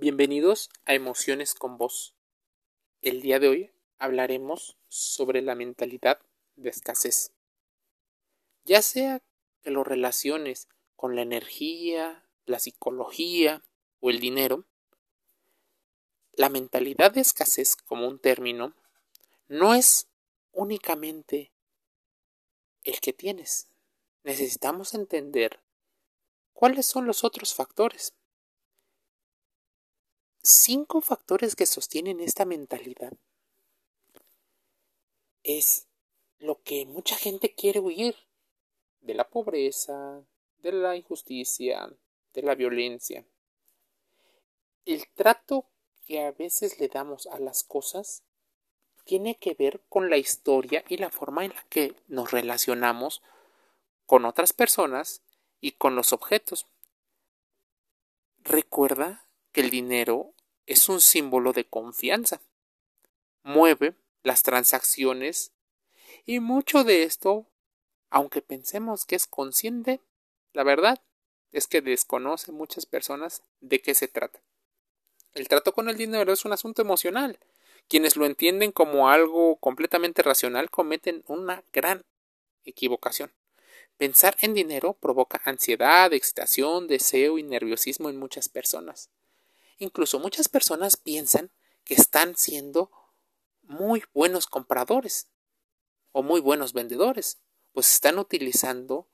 Bienvenidos a Emociones con Vos. El día de hoy hablaremos sobre la mentalidad de escasez. Ya sea que lo relaciones con la energía, la psicología o el dinero, la mentalidad de escasez como un término no es únicamente el que tienes. Necesitamos entender cuáles son los otros factores cinco factores que sostienen esta mentalidad es lo que mucha gente quiere huir de la pobreza, de la injusticia, de la violencia. El trato que a veces le damos a las cosas tiene que ver con la historia y la forma en la que nos relacionamos con otras personas y con los objetos. Recuerda que el dinero es un símbolo de confianza. Mueve las transacciones y mucho de esto, aunque pensemos que es consciente, la verdad es que desconoce muchas personas de qué se trata. El trato con el dinero es un asunto emocional. Quienes lo entienden como algo completamente racional cometen una gran equivocación. Pensar en dinero provoca ansiedad, excitación, deseo y nerviosismo en muchas personas. Incluso muchas personas piensan que están siendo muy buenos compradores o muy buenos vendedores, pues están utilizando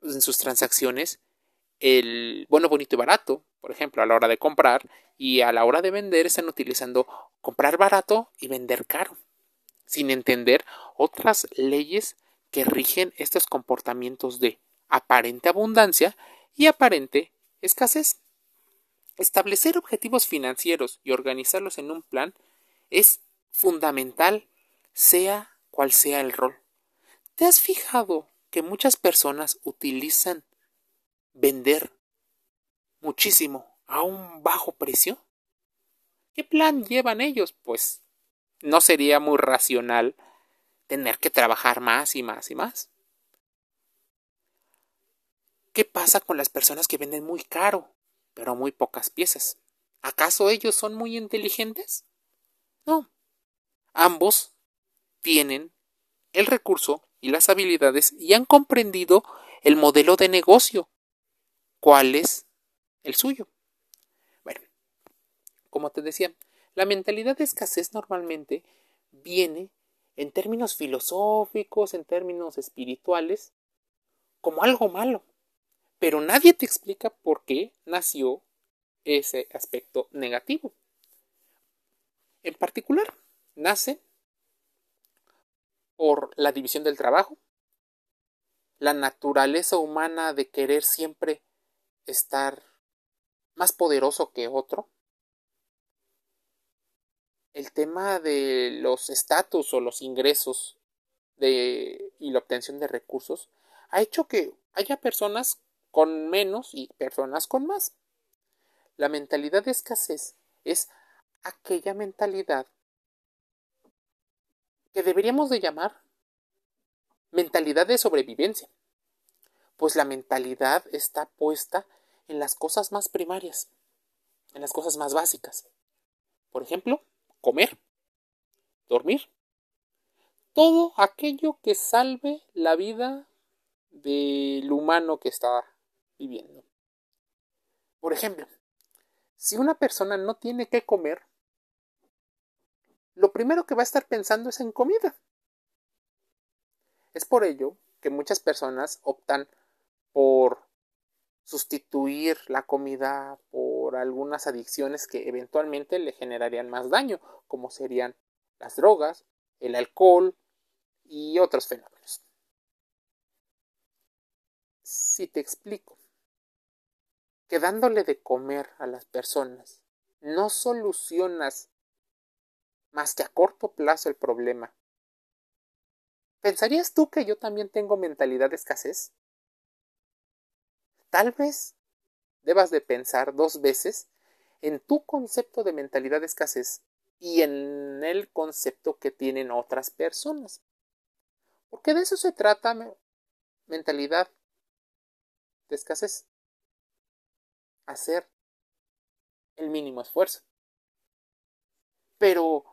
en sus transacciones el bueno, bonito y barato, por ejemplo, a la hora de comprar y a la hora de vender están utilizando comprar barato y vender caro, sin entender otras leyes que rigen estos comportamientos de aparente abundancia y aparente escasez. Establecer objetivos financieros y organizarlos en un plan es fundamental, sea cual sea el rol. ¿Te has fijado que muchas personas utilizan vender muchísimo a un bajo precio? ¿Qué plan llevan ellos? Pues no sería muy racional tener que trabajar más y más y más. ¿Qué pasa con las personas que venden muy caro? Pero muy pocas piezas. ¿Acaso ellos son muy inteligentes? No. Ambos tienen el recurso y las habilidades y han comprendido el modelo de negocio. ¿Cuál es el suyo? Bueno, como te decía, la mentalidad de escasez normalmente viene en términos filosóficos, en términos espirituales, como algo malo pero nadie te explica por qué nació ese aspecto negativo. En particular, nace por la división del trabajo, la naturaleza humana de querer siempre estar más poderoso que otro, el tema de los estatus o los ingresos y la obtención de recursos ha hecho que haya personas con menos y personas con más. La mentalidad de escasez es aquella mentalidad que deberíamos de llamar mentalidad de sobrevivencia, pues la mentalidad está puesta en las cosas más primarias, en las cosas más básicas. Por ejemplo, comer, dormir, todo aquello que salve la vida del humano que está Por ejemplo, si una persona no tiene que comer, lo primero que va a estar pensando es en comida. Es por ello que muchas personas optan por sustituir la comida por algunas adicciones que eventualmente le generarían más daño, como serían las drogas, el alcohol y otros fenómenos. Si te explico que dándole de comer a las personas no solucionas más que a corto plazo el problema. ¿Pensarías tú que yo también tengo mentalidad de escasez? Tal vez debas de pensar dos veces en tu concepto de mentalidad de escasez y en el concepto que tienen otras personas. Porque de eso se trata mentalidad de escasez hacer el mínimo esfuerzo. Pero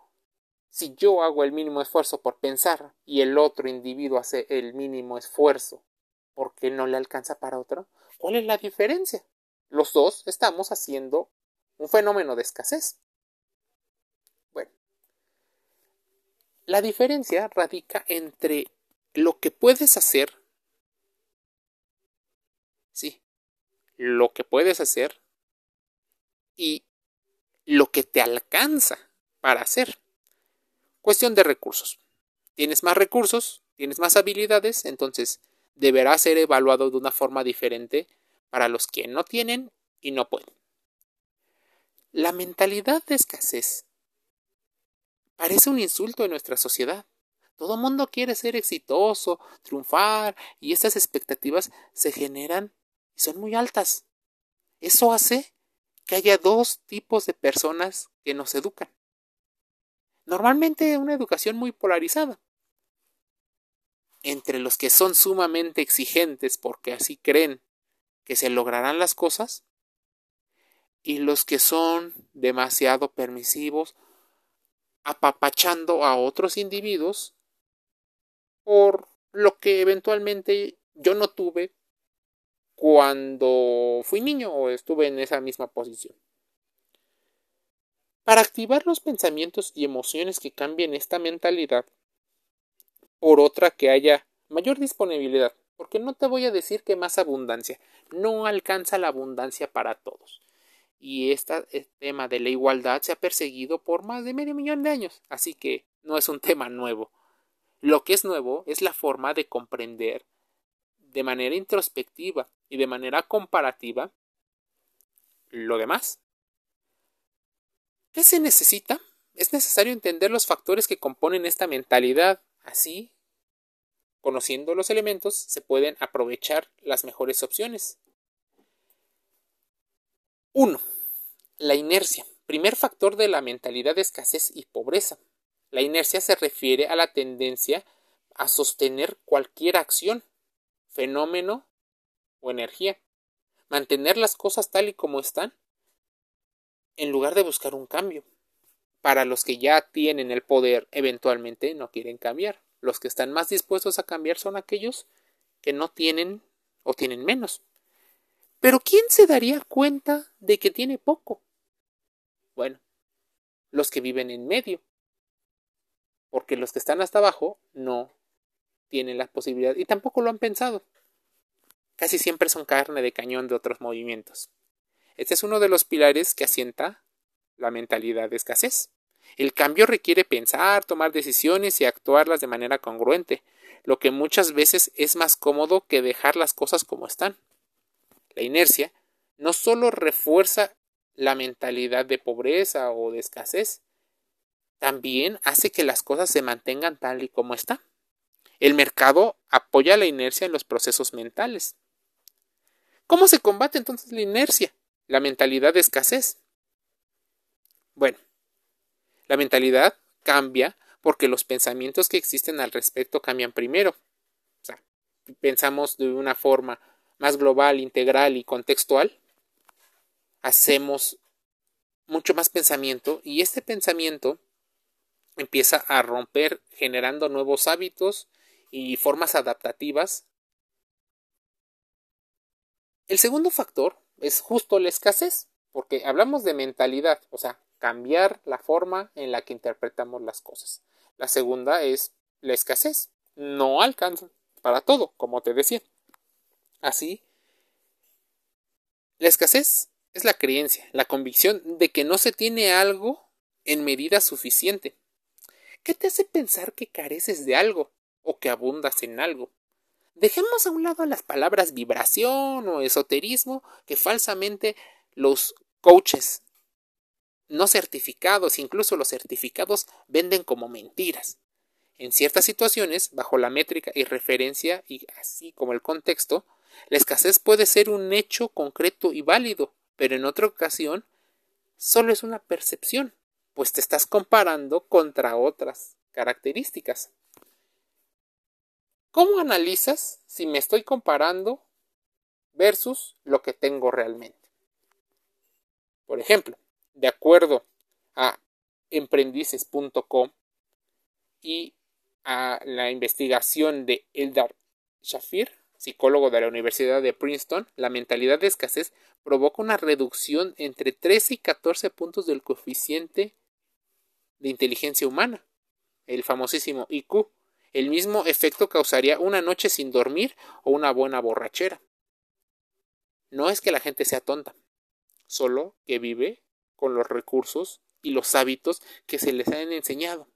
si yo hago el mínimo esfuerzo por pensar y el otro individuo hace el mínimo esfuerzo porque no le alcanza para otro, ¿cuál es la diferencia? Los dos estamos haciendo un fenómeno de escasez. Bueno, la diferencia radica entre lo que puedes hacer, lo que puedes hacer y lo que te alcanza para hacer. Cuestión de recursos. Tienes más recursos, tienes más habilidades, entonces deberá ser evaluado de una forma diferente para los que no tienen y no pueden. La mentalidad de escasez parece un insulto en nuestra sociedad. Todo mundo quiere ser exitoso, triunfar, y estas expectativas se generan son muy altas. Eso hace que haya dos tipos de personas que nos educan. Normalmente una educación muy polarizada. Entre los que son sumamente exigentes porque así creen que se lograrán las cosas y los que son demasiado permisivos apapachando a otros individuos por lo que eventualmente yo no tuve cuando fui niño o estuve en esa misma posición. Para activar los pensamientos y emociones que cambien esta mentalidad por otra que haya mayor disponibilidad, porque no te voy a decir que más abundancia, no alcanza la abundancia para todos. Y este tema de la igualdad se ha perseguido por más de medio millón de años, así que no es un tema nuevo. Lo que es nuevo es la forma de comprender de manera introspectiva y de manera comparativa lo demás. ¿Qué se necesita? Es necesario entender los factores que componen esta mentalidad. Así, conociendo los elementos, se pueden aprovechar las mejores opciones. 1. La inercia. Primer factor de la mentalidad de escasez y pobreza. La inercia se refiere a la tendencia a sostener cualquier acción, fenómeno o energía. Mantener las cosas tal y como están en lugar de buscar un cambio. Para los que ya tienen el poder, eventualmente no quieren cambiar. Los que están más dispuestos a cambiar son aquellos que no tienen o tienen menos. Pero ¿quién se daría cuenta de que tiene poco? Bueno, los que viven en medio. Porque los que están hasta abajo no tienen la posibilidad y tampoco lo han pensado. Casi siempre son carne de cañón de otros movimientos. Este es uno de los pilares que asienta la mentalidad de escasez. El cambio requiere pensar, tomar decisiones y actuarlas de manera congruente, lo que muchas veces es más cómodo que dejar las cosas como están. La inercia no solo refuerza la mentalidad de pobreza o de escasez, también hace que las cosas se mantengan tal y como están. El mercado apoya la inercia en los procesos mentales. ¿Cómo se combate entonces la inercia? la mentalidad de escasez. Bueno, la mentalidad cambia porque los pensamientos que existen al respecto cambian primero. O sea, pensamos de una forma más global, integral y contextual. Hacemos mucho más pensamiento y este pensamiento empieza a romper generando nuevos hábitos y formas adaptativas. El segundo factor es justo la escasez, porque hablamos de mentalidad, o sea, cambiar la forma en la que interpretamos las cosas. La segunda es la escasez. No alcanza para todo, como te decía. Así, la escasez es la creencia, la convicción de que no se tiene algo en medida suficiente. ¿Qué te hace pensar que careces de algo o que abundas en algo? Dejemos a un lado las palabras vibración o esoterismo que falsamente los coaches no certificados, incluso los certificados, venden como mentiras. En ciertas situaciones, bajo la métrica y referencia y así como el contexto, la escasez puede ser un hecho concreto y válido, pero en otra ocasión solo es una percepción, pues te estás comparando contra otras características. ¿Cómo analizas si me estoy comparando versus lo que tengo realmente? Por ejemplo, de acuerdo a emprendices.com y a la investigación de Eldar Shafir, psicólogo de la Universidad de Princeton, la mentalidad de escasez provoca una reducción entre 13 y 14 puntos del coeficiente de inteligencia humana, el famosísimo IQ. El mismo efecto causaría una noche sin dormir o una buena borrachera. No es que la gente sea tonta, solo que vive con los recursos y los hábitos que se les han enseñado.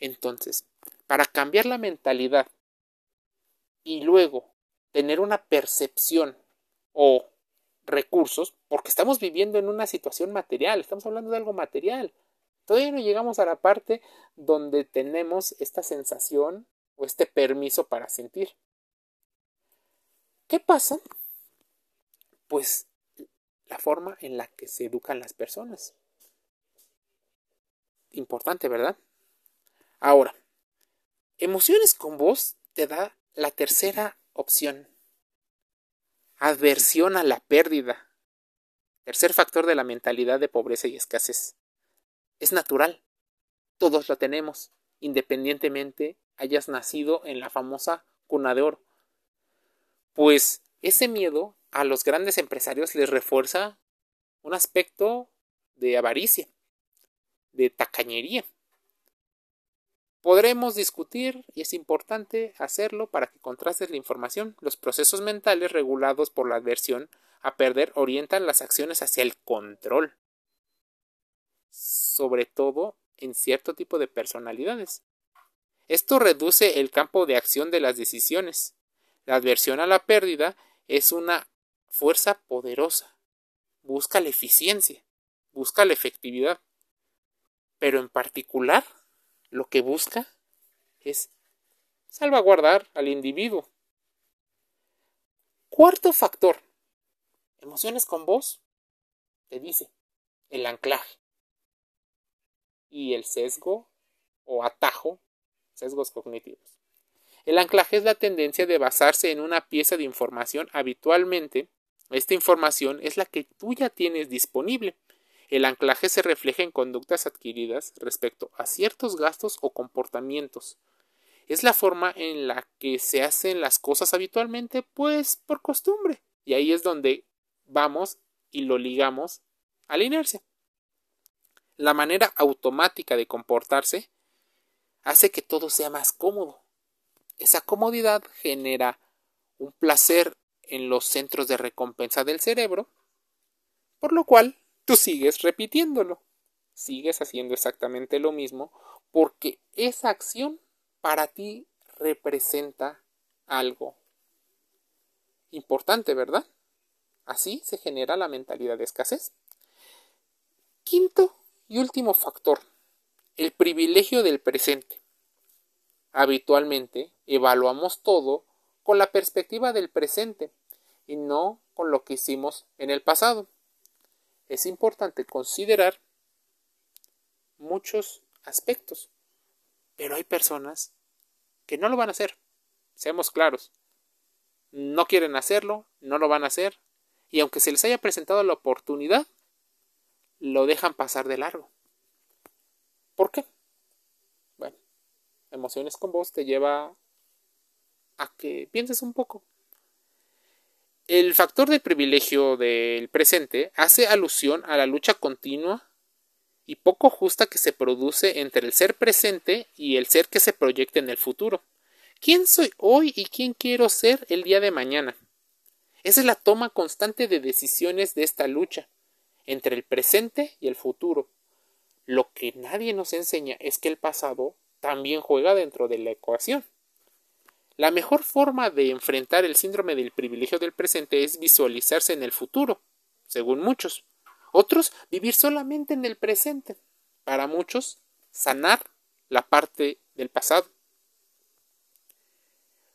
Entonces, para cambiar la mentalidad y luego tener una percepción o recursos, porque estamos viviendo en una situación material, estamos hablando de algo material. Todavía no llegamos a la parte donde tenemos esta sensación o este permiso para sentir. ¿Qué pasa? Pues la forma en la que se educan las personas. Importante, ¿verdad? Ahora, emociones con voz te da la tercera opción. Adversión a la pérdida. Tercer factor de la mentalidad de pobreza y escasez. Es natural. Todos la tenemos, independientemente hayas nacido en la famosa cuna de oro. Pues ese miedo a los grandes empresarios les refuerza un aspecto de avaricia, de tacañería. Podremos discutir, y es importante hacerlo para que contrastes la información. Los procesos mentales regulados por la adversión a perder orientan las acciones hacia el control, sobre todo en cierto tipo de personalidades. Esto reduce el campo de acción de las decisiones. La adversión a la pérdida es una fuerza poderosa. Busca la eficiencia, busca la efectividad. Pero en particular, lo que busca es salvaguardar al individuo. Cuarto factor. Emociones con voz. Te dice el anclaje y el sesgo o atajo, sesgos cognitivos. El anclaje es la tendencia de basarse en una pieza de información habitualmente. Esta información es la que tú ya tienes disponible. El anclaje se refleja en conductas adquiridas respecto a ciertos gastos o comportamientos. Es la forma en la que se hacen las cosas habitualmente, pues por costumbre. Y ahí es donde vamos y lo ligamos a la inercia. La manera automática de comportarse hace que todo sea más cómodo. Esa comodidad genera un placer en los centros de recompensa del cerebro, por lo cual tú sigues repitiéndolo. Sigues haciendo exactamente lo mismo porque esa acción para ti representa algo importante, ¿verdad? Así se genera la mentalidad de escasez. Quinto y último factor, el privilegio del presente. Habitualmente evaluamos todo con la perspectiva del presente y no con lo que hicimos en el pasado. Es importante considerar muchos aspectos, pero hay personas que no lo van a hacer. Seamos claros. No quieren hacerlo, no lo van a hacer, y aunque se les haya presentado la oportunidad, lo dejan pasar de largo. ¿Por qué? emociones con vos te lleva a que pienses un poco. El factor de privilegio del presente hace alusión a la lucha continua y poco justa que se produce entre el ser presente y el ser que se proyecta en el futuro. ¿Quién soy hoy y quién quiero ser el día de mañana? Esa es la toma constante de decisiones de esta lucha entre el presente y el futuro. Lo que nadie nos enseña es que el pasado también juega dentro de la ecuación. La mejor forma de enfrentar el síndrome del privilegio del presente es visualizarse en el futuro, según muchos. Otros, vivir solamente en el presente. Para muchos, sanar la parte del pasado.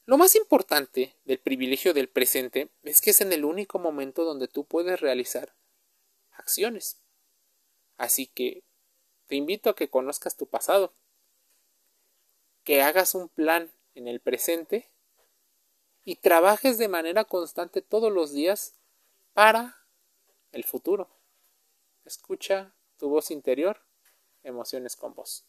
Lo más importante del privilegio del presente es que es en el único momento donde tú puedes realizar acciones. Así que te invito a que conozcas tu pasado, que hagas un plan en el presente y trabajes de manera constante todos los días para el futuro. Escucha tu voz interior, emociones con voz.